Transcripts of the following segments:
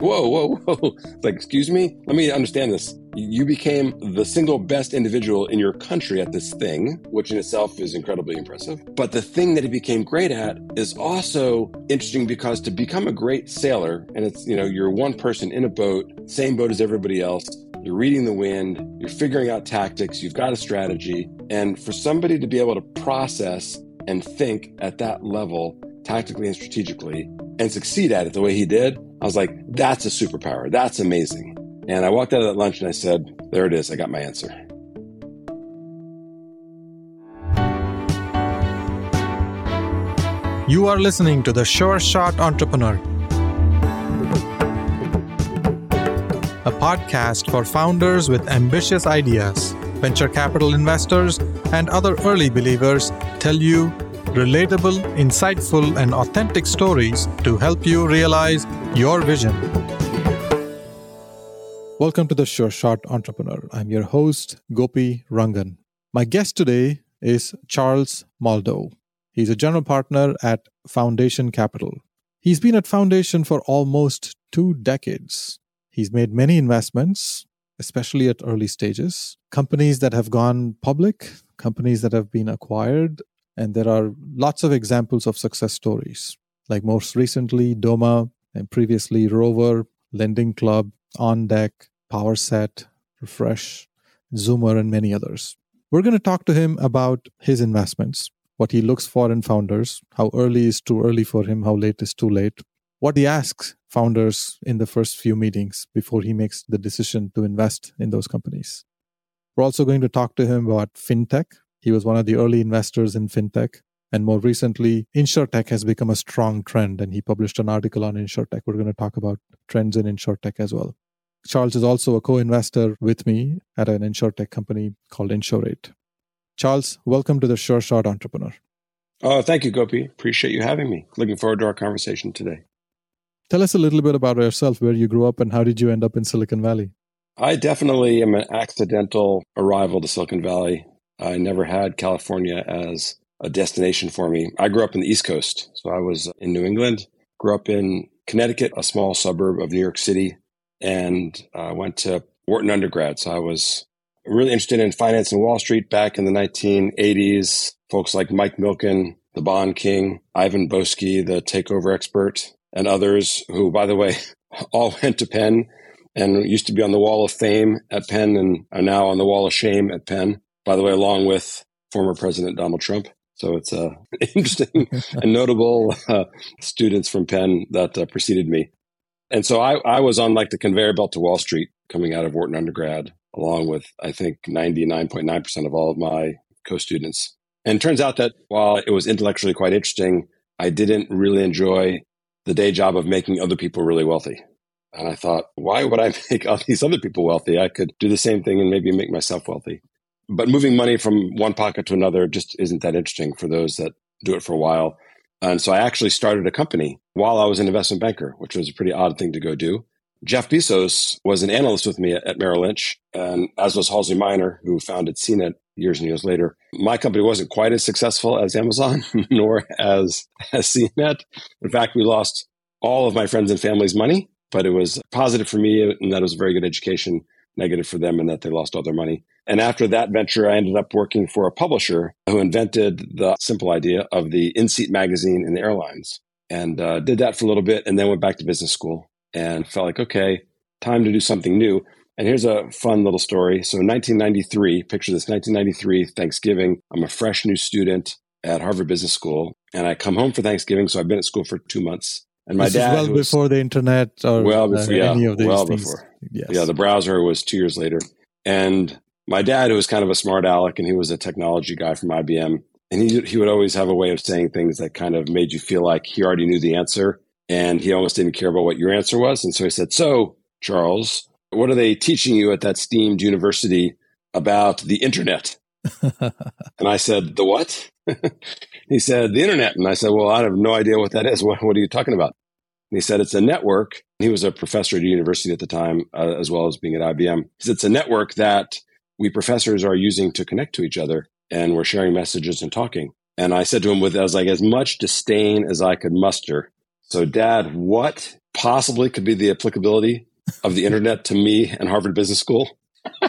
whoa, whoa, whoa. Like, excuse me? Let me understand this. You became the single best individual in your country at this thing, which in itself is incredibly impressive. But the thing that he became great at is also interesting because to become a great sailor, and it's, you know, you're one person in a boat, same boat as everybody else, you're reading the wind, you're figuring out tactics, you've got a strategy. And for somebody to be able to process and think at that level, tactically and strategically, and succeed at it the way he did, I was like, that's a superpower. That's amazing. And I walked out of that lunch and I said, there it is. I got my answer. You are listening to the Sure Shot Entrepreneur, a podcast for founders with ambitious ideas. Venture capital investors and other early believers tell you relatable, insightful, and authentic stories to help you realize your vision. Welcome to the Sure Shot Entrepreneur. I'm your host, Gopi Rangan. My guest today is Charles Moldow. He's a general partner at Foundation Capital. He's been at Foundation for almost two decades. He's made many investments, especially at early stages, companies that have gone public, companies that have been acquired, and there are lots of examples of success stories, like most recently, Doma, and previously Rover, Lending Club, On Deck, PowerSet, Refresh, Zoomer, and many others. We're going to talk to him about his investments, what he looks for in founders, how early is too early for him, how late is too late, what he asks founders in the first few meetings before he makes the decision to invest in those companies. We're also going to talk to him about fintech, he was one of the early investors in fintech. And more recently, insurtech has become a strong trend. And he published an article on insurtech. We're going to talk about trends in insurtech as well. Charles is also a co investor with me at an insurtech company called Insurate. Charles, welcome to the Sure Shot Entrepreneur. Oh, thank you, Gopi. Appreciate you having me. Looking forward to our conversation today. Tell us a little bit about yourself, where you grew up, and how did you end up in Silicon Valley? I definitely am an accidental arrival to Silicon Valley. I never had California as a destination for me. I grew up in the East Coast. So I was in New England, grew up in Connecticut, a small suburb of New York City, and uh, went to Wharton undergrad. So I was really interested in finance and Wall Street back in the 1980s. Folks like Mike Milken, the bond king, Ivan Boesky, the takeover expert, and others who, by the way, all went to Penn and used to be on the wall of fame at Penn and are now on the wall of shame at Penn by the way, along with former President Donald Trump. So it's uh, interesting and notable uh, students from Penn that uh, preceded me. And so I, I was on like the conveyor belt to Wall Street coming out of Wharton undergrad, along with, I think, 99.9% of all of my co students. And it turns out that while it was intellectually quite interesting, I didn't really enjoy the day job of making other people really wealthy. And I thought, why would I make all these other people wealthy? I could do the same thing and maybe make myself wealthy but moving money from one pocket to another just isn't that interesting for those that do it for a while. And so I actually started a company while I was an investment banker, which was a pretty odd thing to go do. Jeff Bezos was an analyst with me at, Merrill Lynch, and as was Halsey Minor, who founded CNET years and years later. My company wasn't quite as successful as Amazon, nor as, as CNET. In fact, we lost all of my friends and family's money, but it was positive for me, and that was a very good education negative for them and that they lost all their money. And after that venture, I ended up working for a publisher who invented the simple idea of the in seat magazine in the airlines and uh, did that for a little bit and then went back to business school and felt like, okay, time to do something new. And here's a fun little story. So, 1993, picture this 1993, Thanksgiving. I'm a fresh new student at Harvard Business School, and I come home for Thanksgiving. So, I've been at school for two months. And my this dad, well was, before the internet or well before, uh, yeah, any of these well things. before. Yes. Yeah, the browser was two years later. And my dad, who was kind of a smart aleck and he was a technology guy from IBM, and he, he would always have a way of saying things that kind of made you feel like he already knew the answer and he almost didn't care about what your answer was. And so he said, So, Charles, what are they teaching you at that steamed university about the internet? and I said, The what? he said, The internet. And I said, Well, I have no idea what that is. What, what are you talking about? And he said, It's a network. He was a professor at a university at the time, uh, as well as being at IBM. He said, It's a network that we professors are using to connect to each other and we're sharing messages and talking. And I said to him with, I was like, as much disdain as I could muster. So, dad, what possibly could be the applicability of the internet to me and Harvard Business School.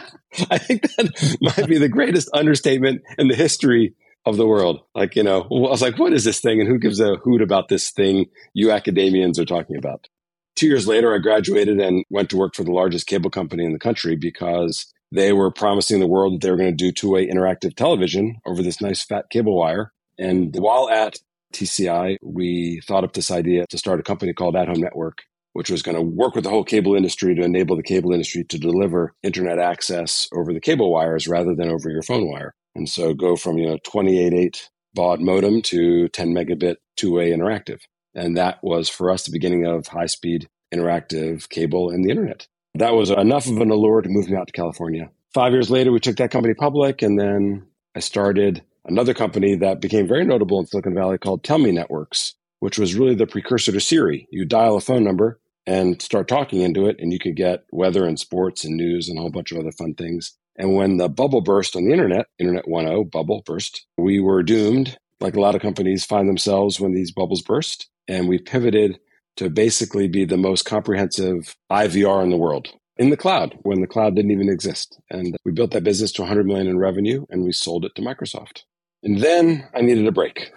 I think that might be the greatest understatement in the history of the world. Like, you know, I was like, what is this thing? And who gives a hoot about this thing you academians are talking about? Two years later, I graduated and went to work for the largest cable company in the country because they were promising the world that they were going to do two way interactive television over this nice fat cable wire. And while at TCI, we thought up this idea to start a company called At Home Network, which was going to work with the whole cable industry to enable the cable industry to deliver internet access over the cable wires rather than over your phone wire. And so go from, you know, 28.8 baud modem to 10 megabit two way interactive. And that was for us the beginning of high speed interactive cable and the internet. That was enough of an allure to move me out to California. Five years later, we took that company public, and then I started another company that became very notable in Silicon Valley called Tellme Networks, which was really the precursor to Siri. You dial a phone number and start talking into it, and you could get weather and sports and news and a whole bunch of other fun things. And when the bubble burst on the internet, Internet 1.0 bubble burst, we were doomed, like a lot of companies find themselves when these bubbles burst. And we pivoted to basically be the most comprehensive IVR in the world in the cloud when the cloud didn't even exist. And we built that business to 100 million in revenue and we sold it to Microsoft. And then I needed a break.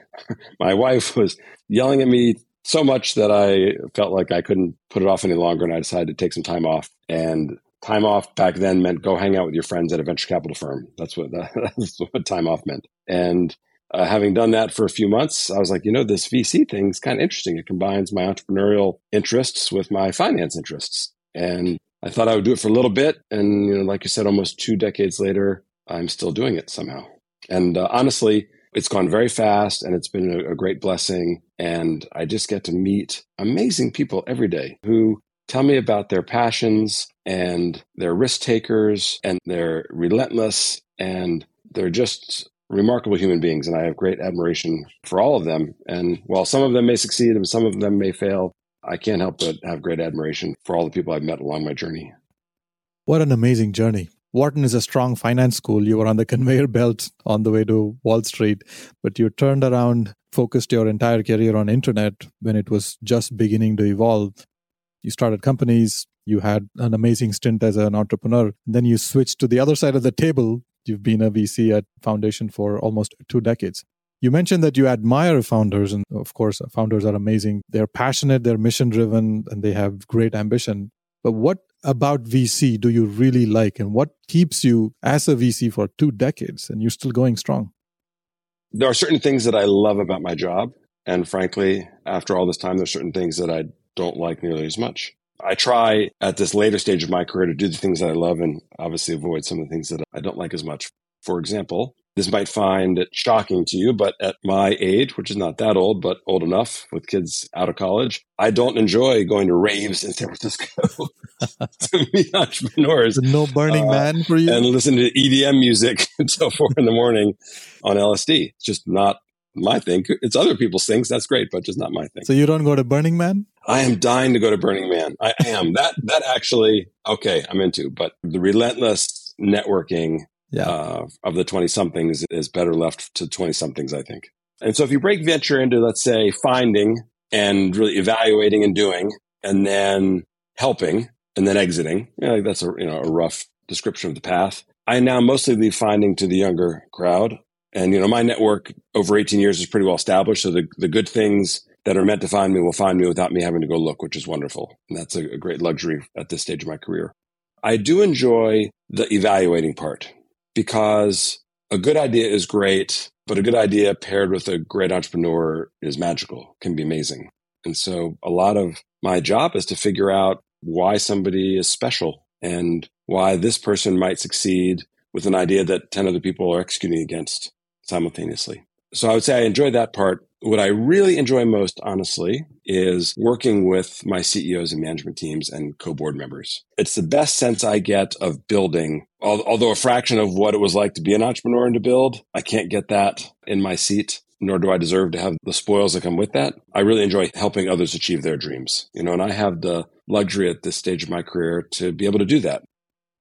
My wife was yelling at me so much that I felt like I couldn't put it off any longer. And I decided to take some time off. And time off back then meant go hang out with your friends at a venture capital firm. That's what, that's what time off meant. And uh, having done that for a few months, I was like, you know, this VC thing is kind of interesting. It combines my entrepreneurial interests with my finance interests. And I thought I would do it for a little bit. And, you know, like you said, almost two decades later, I'm still doing it somehow. And uh, honestly, it's gone very fast and it's been a, a great blessing. And I just get to meet amazing people every day who tell me about their passions and they're risk takers and they're relentless and they're just remarkable human beings, and I have great admiration for all of them. And while some of them may succeed and some of them may fail, I can't help but have great admiration for all the people I've met along my journey. What an amazing journey. Wharton is a strong finance school. You were on the conveyor belt on the way to Wall Street, but you turned around, focused your entire career on internet when it was just beginning to evolve. You started companies, you had an amazing stint as an entrepreneur. Then you switched to the other side of the table You've been a VC at Foundation for almost two decades. You mentioned that you admire founders, and of course, founders are amazing. They're passionate, they're mission driven, and they have great ambition. But what about VC do you really like, and what keeps you as a VC for two decades and you're still going strong? There are certain things that I love about my job. And frankly, after all this time, there's certain things that I don't like nearly as much. I try at this later stage of my career to do the things that I love and obviously avoid some of the things that I don't like as much. For example, this might find it shocking to you, but at my age, which is not that old, but old enough with kids out of college, I don't enjoy going to raves in San Francisco to meet entrepreneurs. no Burning uh, Man for you? And listen to EDM music until four in the morning on LSD. It's just not my thing. It's other people's things. That's great, but just not my thing. So you don't go to Burning Man? I am dying to go to Burning Man. I am. that that actually okay, I'm into. But the relentless networking yeah. uh, of the 20 somethings is better left to 20 somethings, I think. And so if you break venture into, let's say, finding and really evaluating and doing, and then helping and then exiting, you know, that's a, you know, a rough description of the path. I now mostly leave finding to the younger crowd. And, you know, my network over 18 years is pretty well established. So the, the good things that are meant to find me will find me without me having to go look, which is wonderful. And that's a, a great luxury at this stage of my career. I do enjoy the evaluating part because a good idea is great, but a good idea paired with a great entrepreneur is magical, can be amazing. And so a lot of my job is to figure out why somebody is special and why this person might succeed with an idea that 10 other people are executing against simultaneously. So I would say I enjoy that part. What I really enjoy most, honestly, is working with my CEOs and management teams and co-board members. It's the best sense I get of building, although a fraction of what it was like to be an entrepreneur and to build. I can't get that in my seat, nor do I deserve to have the spoils that come with that. I really enjoy helping others achieve their dreams, you know, and I have the luxury at this stage of my career to be able to do that.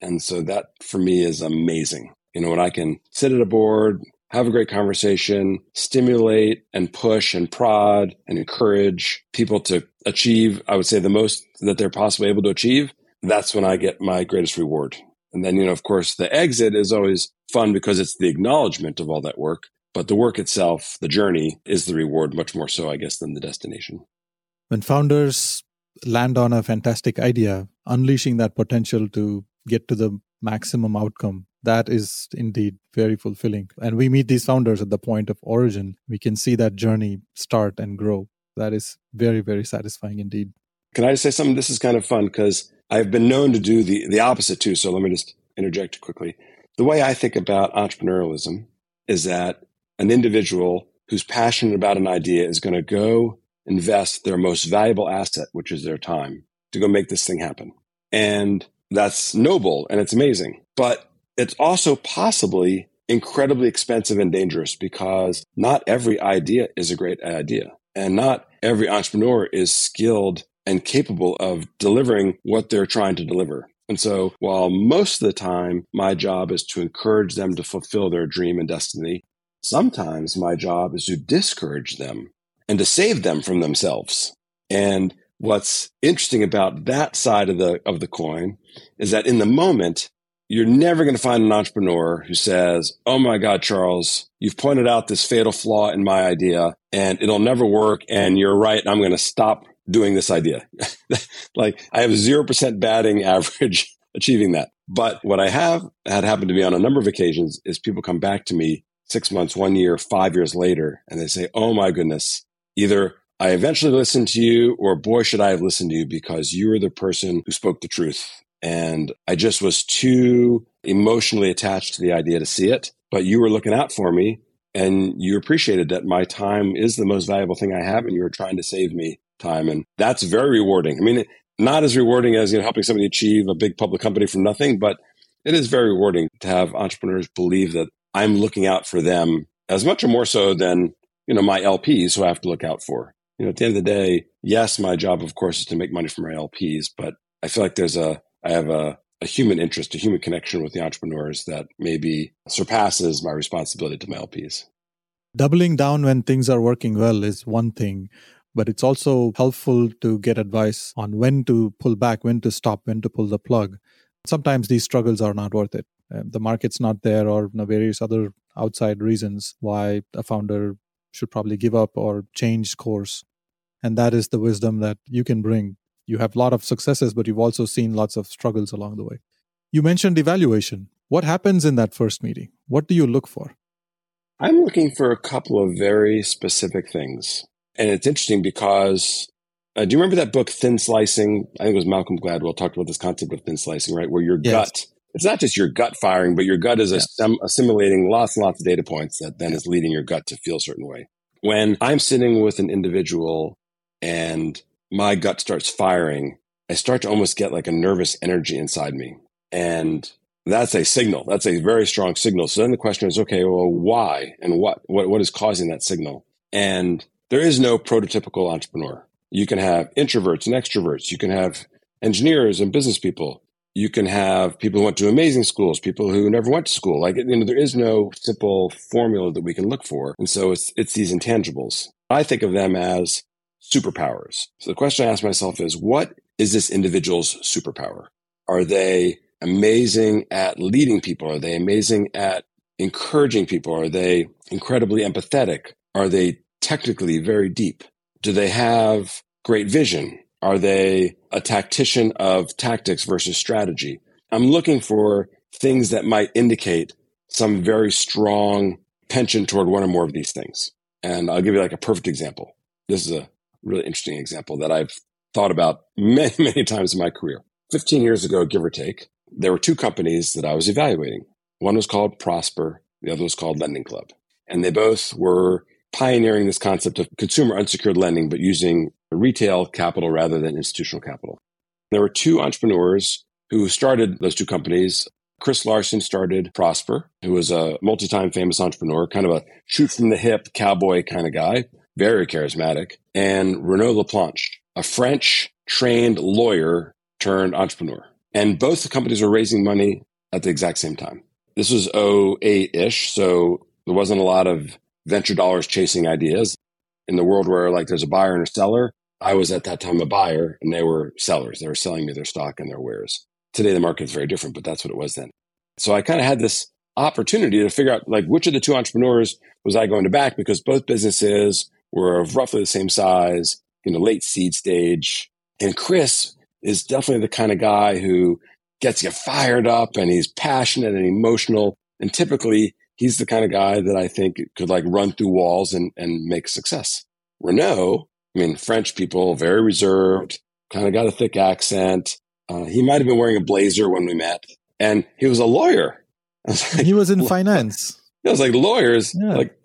And so that for me is amazing. You know, when I can sit at a board, have a great conversation, stimulate and push and prod and encourage people to achieve, I would say, the most that they're possibly able to achieve, that's when I get my greatest reward. And then, you know, of course, the exit is always fun because it's the acknowledgement of all that work. But the work itself, the journey, is the reward much more so, I guess, than the destination. When founders land on a fantastic idea, unleashing that potential to get to the maximum outcome, that is indeed very fulfilling. And we meet these founders at the point of origin. We can see that journey start and grow. That is very, very satisfying indeed. Can I just say something? This is kind of fun because I've been known to do the, the opposite too. So let me just interject quickly. The way I think about entrepreneurialism is that an individual who's passionate about an idea is going to go invest their most valuable asset, which is their time, to go make this thing happen. And that's noble and it's amazing. But it's also possibly incredibly expensive and dangerous because not every idea is a great idea. And not every entrepreneur is skilled and capable of delivering what they're trying to deliver. And so while most of the time my job is to encourage them to fulfill their dream and destiny, sometimes my job is to discourage them and to save them from themselves. And what's interesting about that side of the of the coin is that in the moment you're never going to find an entrepreneur who says, Oh my God, Charles, you've pointed out this fatal flaw in my idea and it'll never work. And you're right. I'm going to stop doing this idea. like I have 0% batting average achieving that. But what I have had happened to me on a number of occasions is people come back to me six months, one year, five years later, and they say, Oh my goodness, either I eventually listened to you or boy, should I have listened to you because you were the person who spoke the truth. And I just was too emotionally attached to the idea to see it. But you were looking out for me and you appreciated that my time is the most valuable thing I have and you were trying to save me time. And that's very rewarding. I mean, not as rewarding as you know, helping somebody achieve a big public company from nothing, but it is very rewarding to have entrepreneurs believe that I'm looking out for them as much or more so than, you know, my LPs who I have to look out for. You know, at the end of the day, yes, my job, of course, is to make money for my LPs, but I feel like there's a, I have a, a human interest, a human connection with the entrepreneurs that maybe surpasses my responsibility to my LPs. Doubling down when things are working well is one thing but it's also helpful to get advice on when to pull back, when to stop, when to pull the plug. Sometimes these struggles are not worth it. Uh, the market's not there, or various other outside reasons why a founder should probably give up or change course. And that is the wisdom that you can bring. You have a lot of successes, but you've also seen lots of struggles along the way. You mentioned evaluation. What happens in that first meeting? What do you look for? I'm looking for a couple of very specific things. And it's interesting because uh, do you remember that book, Thin Slicing? I think it was Malcolm Gladwell talked about this concept of thin slicing, right? Where your yes. gut, it's not just your gut firing, but your gut is yeah. assimilating lots and lots of data points that then is leading your gut to feel a certain way. When I'm sitting with an individual and my gut starts firing, I start to almost get like a nervous energy inside me. And that's a signal. That's a very strong signal. So then the question is, okay, well, why and what, what, what is causing that signal? And there is no prototypical entrepreneur. You can have introverts and extroverts. You can have engineers and business people. You can have people who went to amazing schools, people who never went to school. Like, you know, there is no simple formula that we can look for. And so it's, it's these intangibles. I think of them as superpowers. So the question I ask myself is, what is this individual's superpower? Are they amazing at leading people? Are they amazing at encouraging people? Are they incredibly empathetic? Are they technically very deep? Do they have great vision? Are they a tactician of tactics versus strategy? I'm looking for things that might indicate some very strong penchant toward one or more of these things. And I'll give you like a perfect example. This is a really interesting example that I've thought about many, many times in my career. 15 years ago, give or take, there were two companies that I was evaluating. One was called Prosper, the other was called Lending Club. And they both were pioneering this concept of consumer unsecured lending, but using retail capital rather than institutional capital. There were two entrepreneurs who started those two companies. Chris Larsen started Prosper, who was a multi time famous entrepreneur, kind of a shoot from the hip cowboy kind of guy, very charismatic. And Renaud Laplanche, a French trained lawyer turned entrepreneur. And both the companies were raising money at the exact same time. This was 08 ish. So there wasn't a lot of venture dollars chasing ideas in the world where like there's a buyer and a seller. I was at that time a buyer and they were sellers. They were selling me their stock and their wares. Today, the market is very different, but that's what it was then. So I kind of had this opportunity to figure out like which of the two entrepreneurs was I going to back because both businesses were of roughly the same size, you know, late seed stage. And Chris is definitely the kind of guy who gets you fired up and he's passionate and emotional. And typically he's the kind of guy that I think could like run through walls and, and make success. Renaud, I mean, French people, very reserved, kind of got a thick accent. Uh, he might have been wearing a blazer when we met and he was a lawyer. Was like, he was in finance. I was like, lawyers, yeah. like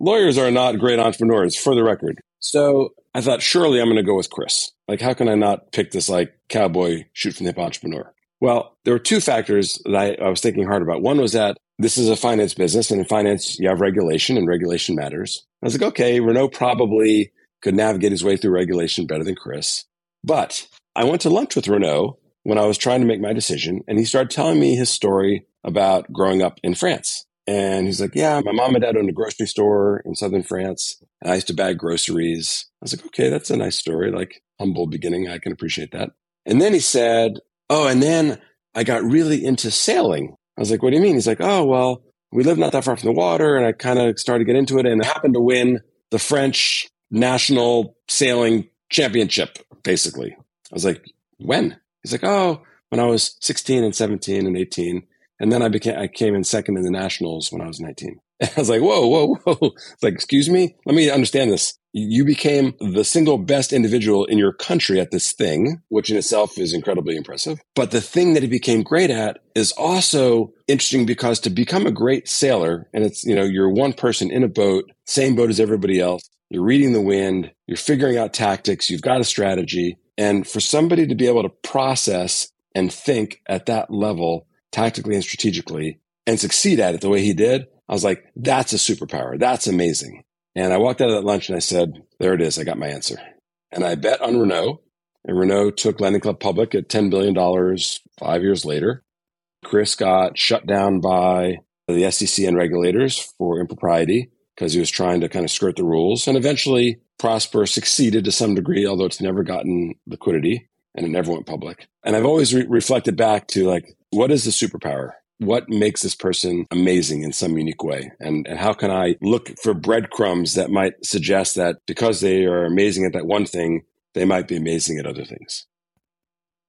lawyers are not great entrepreneurs for the record. So I thought, surely I'm going to go with Chris. Like, how can I not pick this like cowboy shoot from the hip entrepreneur? Well, there were two factors that I, I was thinking hard about. One was that this is a finance business, and in finance, you have regulation, and regulation matters. I was like, okay, Renaud probably could navigate his way through regulation better than Chris. But I went to lunch with Renaud when I was trying to make my decision, and he started telling me his story about growing up in France. And he's like, Yeah, my mom and dad owned a grocery store in southern France, and I used to bag groceries. I was like, Okay, that's a nice story, like humble beginning. I can appreciate that. And then he said, Oh, and then I got really into sailing. I was like, What do you mean? He's like, Oh, well, we live not that far from the water, and I kind of started to get into it, and I happened to win the French national sailing championship, basically. I was like, When? He's like, Oh, when I was 16 and 17 and 18. And then I became, I came in second in the nationals when I was 19. I was like, whoa, whoa, whoa. It's like, excuse me. Let me understand this. You became the single best individual in your country at this thing, which in itself is incredibly impressive. But the thing that he became great at is also interesting because to become a great sailor, and it's, you know, you're one person in a boat, same boat as everybody else. You're reading the wind. You're figuring out tactics. You've got a strategy. And for somebody to be able to process and think at that level tactically and strategically and succeed at it the way he did, I was like, that's a superpower. That's amazing. And I walked out of that lunch and I said, there it is. I got my answer. And I bet on Renaud. And Renaud took Lending Club public at $10 billion five years later. Chris got shut down by the SEC and regulators for impropriety because he was trying to kind of skirt the rules. And eventually, Prosper succeeded to some degree, although it's never gotten liquidity and it never went public. And I've always re- reflected back to like, what is the superpower? What makes this person amazing in some unique way? And, and how can I look for breadcrumbs that might suggest that because they are amazing at that one thing, they might be amazing at other things?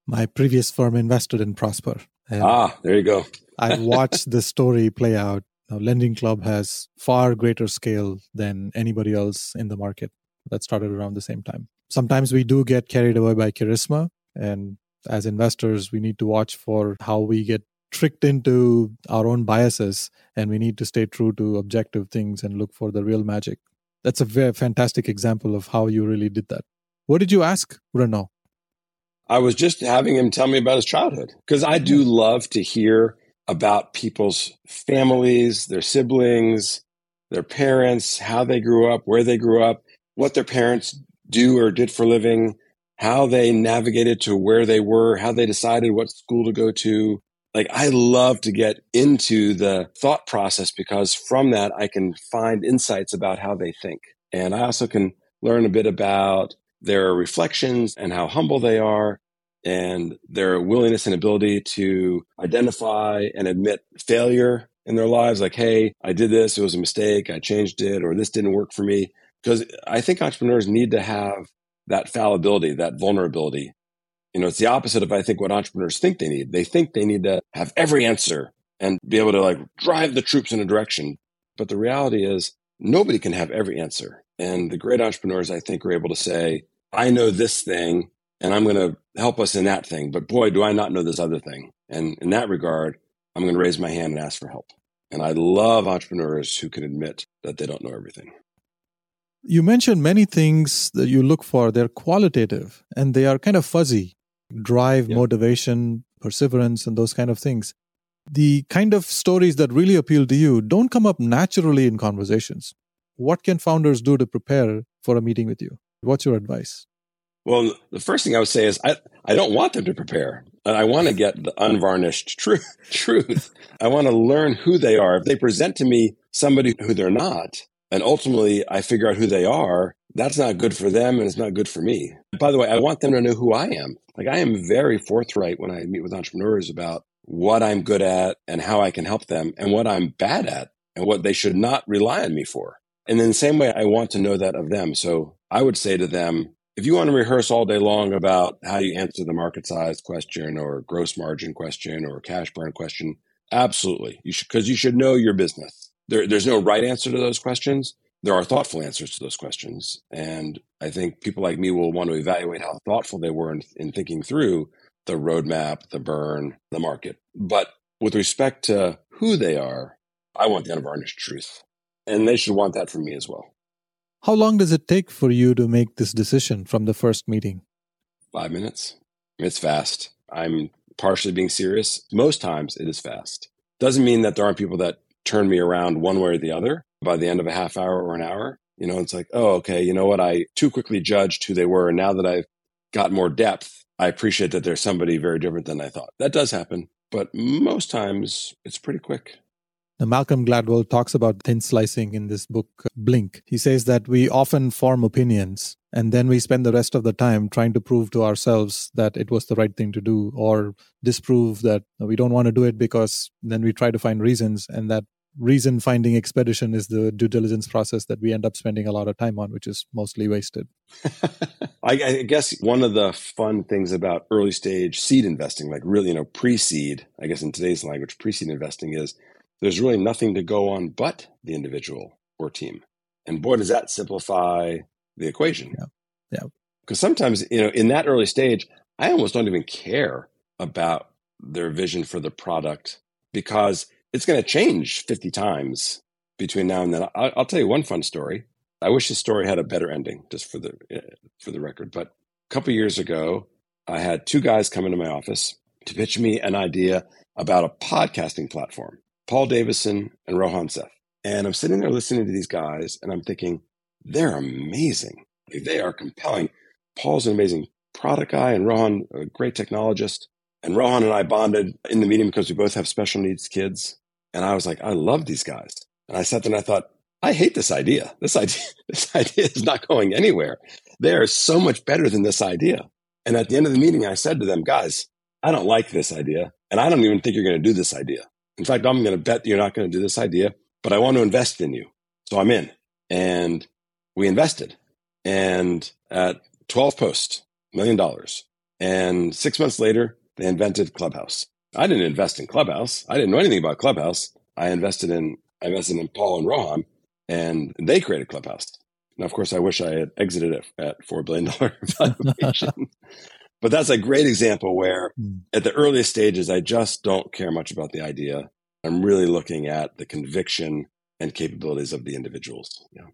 My previous firm invested in Prosper. ah, there you go. I've watched the story play out. Now, Lending Club has far greater scale than anybody else in the market that started around the same time. Sometimes we do get carried away by charisma, and as investors, we need to watch for how we get tricked into our own biases and we need to stay true to objective things and look for the real magic. That's a very fantastic example of how you really did that. What did you ask Renaud? I was just having him tell me about his childhood because I do love to hear about people's families, their siblings, their parents, how they grew up, where they grew up, what their parents do or did for living, how they navigated to where they were, how they decided what school to go to. Like, I love to get into the thought process because from that, I can find insights about how they think. And I also can learn a bit about their reflections and how humble they are and their willingness and ability to identify and admit failure in their lives. Like, hey, I did this. It was a mistake. I changed it, or this didn't work for me. Because I think entrepreneurs need to have that fallibility, that vulnerability. You know, it's the opposite of I think what entrepreneurs think they need. They think they need to have every answer and be able to like drive the troops in a direction. But the reality is nobody can have every answer. And the great entrepreneurs, I think, are able to say, I know this thing and I'm going to help us in that thing. But boy, do I not know this other thing. And in that regard, I'm going to raise my hand and ask for help. And I love entrepreneurs who can admit that they don't know everything. You mentioned many things that you look for. They're qualitative and they are kind of fuzzy drive, yeah. motivation, perseverance, and those kind of things. The kind of stories that really appeal to you don't come up naturally in conversations. What can founders do to prepare for a meeting with you? What's your advice? Well, the first thing I would say is I, I don't want them to prepare. I want to get the unvarnished truth. truth. I want to learn who they are. If they present to me somebody who they're not, and ultimately I figure out who they are, that's not good for them and it's not good for me. By the way, I want them to know who I am. Like I am very forthright when I meet with entrepreneurs about what I'm good at and how I can help them and what I'm bad at and what they should not rely on me for. And in the same way, I want to know that of them. So I would say to them, if you want to rehearse all day long about how you answer the market size question or gross margin question or cash burn question, absolutely. You should, because you should know your business. There, there's no right answer to those questions there are thoughtful answers to those questions. And I think people like me will want to evaluate how thoughtful they were in, in thinking through the roadmap, the burn, the market. But with respect to who they are, I want the unvarnished truth. And they should want that from me as well. How long does it take for you to make this decision from the first meeting? Five minutes. It's fast. I'm partially being serious. Most times it is fast. Doesn't mean that there aren't people that turn me around one way or the other by the end of a half hour or an hour. You know, it's like, oh, okay, you know what? I too quickly judged who they were. And now that I've got more depth, I appreciate that there's somebody very different than I thought. That does happen. But most times it's pretty quick. Now, Malcolm Gladwell talks about thin slicing in this book, Blink. He says that we often form opinions and then we spend the rest of the time trying to prove to ourselves that it was the right thing to do or disprove that we don't want to do it because then we try to find reasons and that reason finding expedition is the due diligence process that we end up spending a lot of time on, which is mostly wasted. I, I, guess one of the fun things about early stage seed investing, like really, you know, pre seed, I guess in today's language, pre seed investing is there's really nothing to go on but the individual or team. And boy, does that simplify the equation. Yeah. Yeah. Because sometimes, you know, in that early stage, I almost don't even care about their vision for the product because it's going to change 50 times between now and then. I'll, I'll, tell you one fun story. I wish the story had a better ending, just for the eh, for the record. But a couple years ago, I had two guys come into my office to pitch me an idea about a podcasting platform. Paul Davison and Rohan Seth. And I'm sitting there listening to these guys, and I'm thinking they're amazing. They are compelling. Paul's an amazing product guy, and Rohan a great technologist. And Rohan and I bonded in the meeting because we both have special needs kids. And I was like, I love these guys. And I sat there and I thought, I hate this idea. This idea, this idea is not going anywhere. They are so much better than this idea. And at the end of the meeting, I said to them, guys, I don't like this idea. And I don't even think you're going to do this idea. In fact, I'm going to bet you're not going to do this idea, but I want to invest in you. So I'm in. And we invested. And at 12 posts, million dollars. And six months later, they invented Clubhouse. I didn't invest in Clubhouse. I didn't know anything about Clubhouse. I invested in I invested in Paul and Rohan, and they created Clubhouse. Now, of course, I wish I had exited it at four billion dollar valuation. but that's a great example where, hmm. at the earliest stages, I just don't care much about the idea. I'm really looking at the conviction and capabilities of the individuals. Yeah.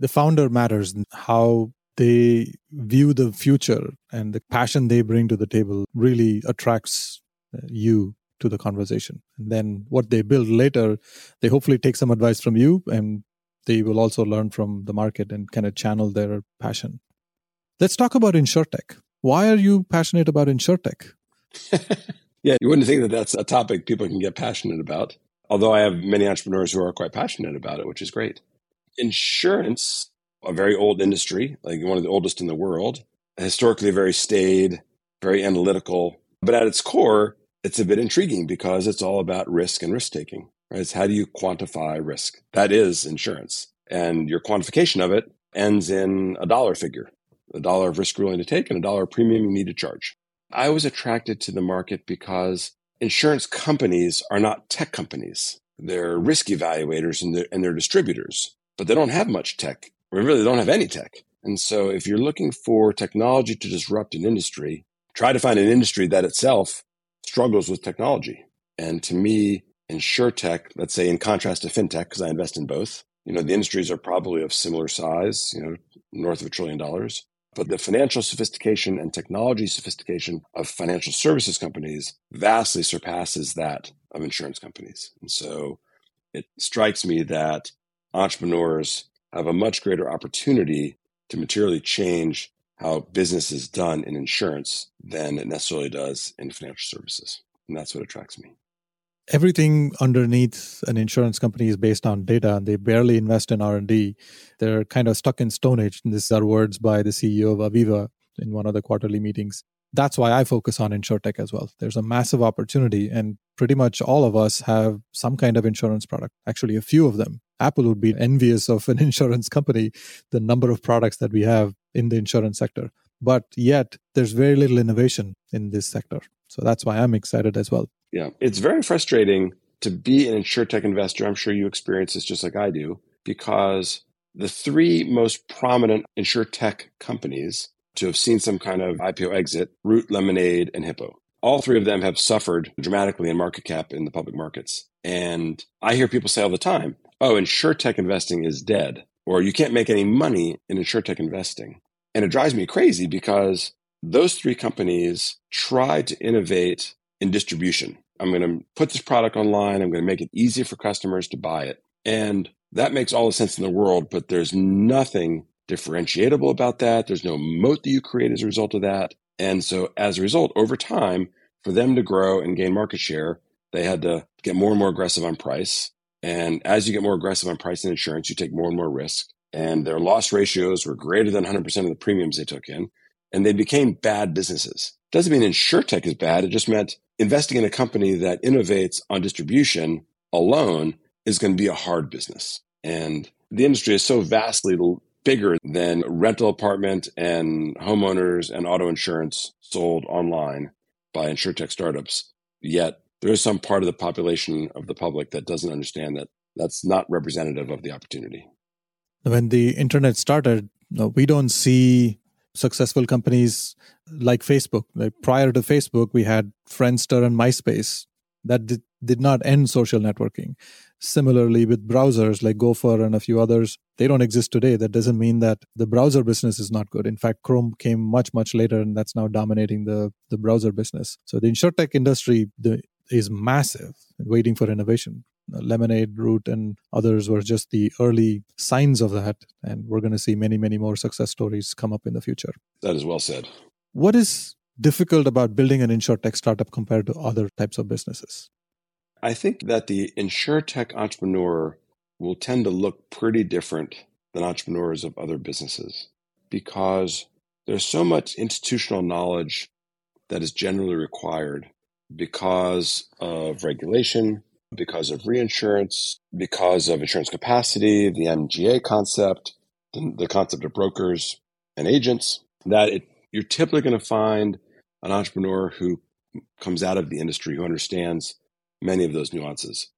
The founder matters. How they view the future and the passion they bring to the table really attracts Uh, you to the conversation. And then what they build later, they hopefully take some advice from you and they will also learn from the market and kind of channel their passion. Let's talk about insurtech. Why are you passionate about insurtech? yeah, you wouldn't think that that's a topic people can get passionate about. Although I have many entrepreneurs who are quite passionate about it, which is great. Insurance, a very old industry, like one of the oldest in the world, historically very staid, very analytical, but at its core, it's a bit intriguing because it's all about risk and risk taking. Right? It's how do you quantify risk? That is insurance. And your quantification of it ends in a dollar figure, a dollar of risk you're willing to take and a dollar premium you need to charge. I was attracted to the market because insurance companies are not tech companies. They're risk evaluators and they're, and they're distributors, but they don't have much tech. We really don't have any tech. And so if you're looking for technology to disrupt an industry, try to find an industry that itself struggles with technology. And to me, tech, let's say in contrast to fintech, because I invest in both, you know, the industries are probably of similar size, you know, north of a trillion dollars. But the financial sophistication and technology sophistication of financial services companies vastly surpasses that of insurance companies. And so it strikes me that entrepreneurs have a much greater opportunity to materially change how business is done in insurance than it necessarily does in financial services. And that's what attracts me. everything underneath an insurance company is based on data and they barely invest in r&d they're kind of stuck in stone age and these are words by the ceo of aviva in one of the quarterly meetings. That's why i focus on insurtech as well. There's a massive opportunity and pretty much all of us have some kind of insurance product. Actually a few of them. Apple would be envious of an insurance company the number of products that we have in the insurance sector but yet there's very little innovation in this sector so that's why i'm excited as well yeah, it's very frustrating to be an insurtech investor. I'm sure you experience this just like I do, because the three most prominent insurtech companies to have seen some kind of IPO exit Root, Lemonade, and Hippo. All three of them have suffered dramatically in market cap in the public markets. And I hear people say all the time, oh, insurtech investing is dead, or you can't make any money in insurtech investing. And it drives me crazy because those three companies tried to innovate in distribution. I'm going to put this product online. I'm going to make it easy for customers to buy it. And that makes all the sense in the world, but there's nothing differentiatable about that. There's no moat that you create as a result of that. And so as a result, over time, for them to grow and gain market share, they had to get more and more aggressive on price. And as you get more aggressive on price and insurance, you take more and more risk. And their loss ratios were greater than 100% of the premiums they took in. And they became bad businesses. Doesn't mean insurtech is bad. It just meant investing in a company that innovates on distribution alone is going to be a hard business. And the industry is so vastly bigger than rental apartment and homeowners and auto insurance sold online by insurtech startups. Yet there is some part of the population of the public that doesn't understand that that's not representative of the opportunity. When the internet started, we don't see successful companies like Facebook. Like prior to Facebook, we had Friendster and MySpace that did, did not end social networking. Similarly, with browsers like Gopher and a few others, they don't exist today. That doesn't mean that the browser business is not good. In fact, Chrome came much, much later, and that's now dominating the, the browser business. So the insurtech industry the, is massive, waiting for innovation. Lemonade, Root, and others were just the early signs of that. And we're going to see many, many more success stories come up in the future. That is well said. What is difficult about building an insurtech startup compared to other types of businesses? I think that the insurtech entrepreneur will tend to look pretty different than entrepreneurs of other businesses because there's so much institutional knowledge that is generally required because of regulation, because of reinsurance, because of insurance capacity, the MGA concept, the, the concept of brokers and agents, that it, you're typically going to find an entrepreneur who comes out of the industry who understands many of those nuances.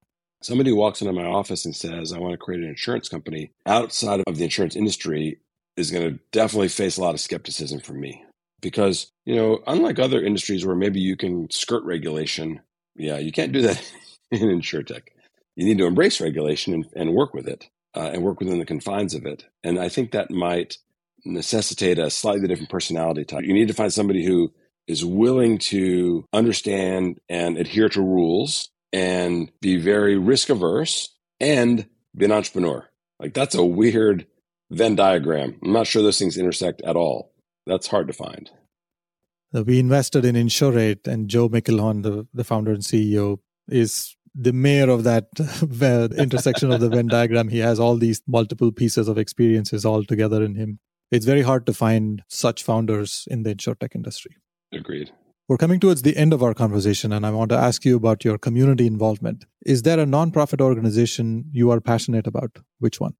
Somebody who walks into my office and says, I want to create an insurance company outside of the insurance industry is going to definitely face a lot of skepticism from me. Because, you know, unlike other industries where maybe you can skirt regulation, yeah, you can't do that in insurtech. You need to embrace regulation and, and work with it uh, and work within the confines of it. And I think that might necessitate a slightly different personality type. You need to find somebody who is willing to understand and adhere to rules and be very risk averse and be an entrepreneur. Like that's a weird Venn diagram. I'm not sure those things intersect at all. That's hard to find. We invested in Insurate, and Joe McElhone, the, the founder and CEO, is the mayor of that intersection of the Venn diagram. He has all these multiple pieces of experiences all together in him. It's very hard to find such founders in the insurtech industry. Agreed. We're coming towards the end of our conversation, and I want to ask you about your community involvement. Is there a nonprofit organization you are passionate about? Which one?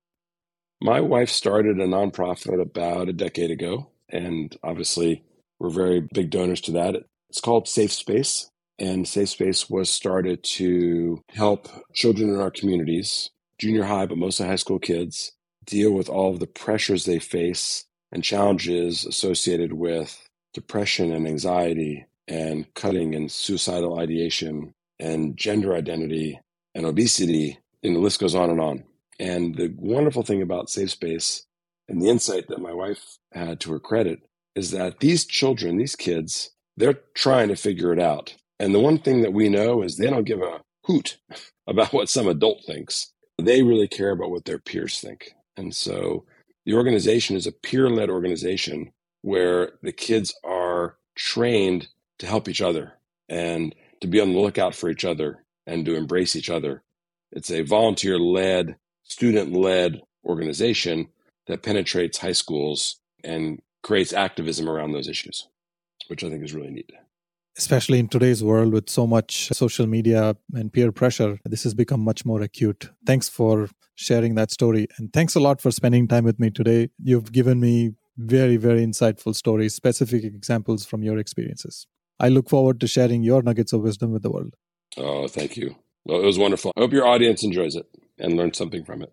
My wife started a nonprofit about a decade ago, and obviously, we're very big donors to that. It's called Safe Space. And Safe Space was started to help children in our communities, junior high, but mostly high school kids, deal with all of the pressures they face and challenges associated with depression and anxiety and cutting and suicidal ideation and gender identity and obesity. And the list goes on and on. And the wonderful thing about Safe Space and the insight that my wife had to her credit is that these children, these kids, they're trying to figure it out. And the one thing that we know is they don't give a hoot about what some adult thinks. They really care about what their peers think. And so the organization is a peer led organization where the kids are trained to help each other and to be on the lookout for each other and to embrace each other. It's a volunteer led, student led organization that penetrates high schools and creates activism around those issues, which I think is really neat. Especially in today's world with so much social media and peer pressure, this has become much more acute. Thanks for sharing that story. And thanks a lot for spending time with me today. You've given me very, very insightful stories, specific examples from your experiences. I look forward to sharing your nuggets of wisdom with the world. Oh, thank you. Well, it was wonderful. I hope your audience enjoys it and learns something from it.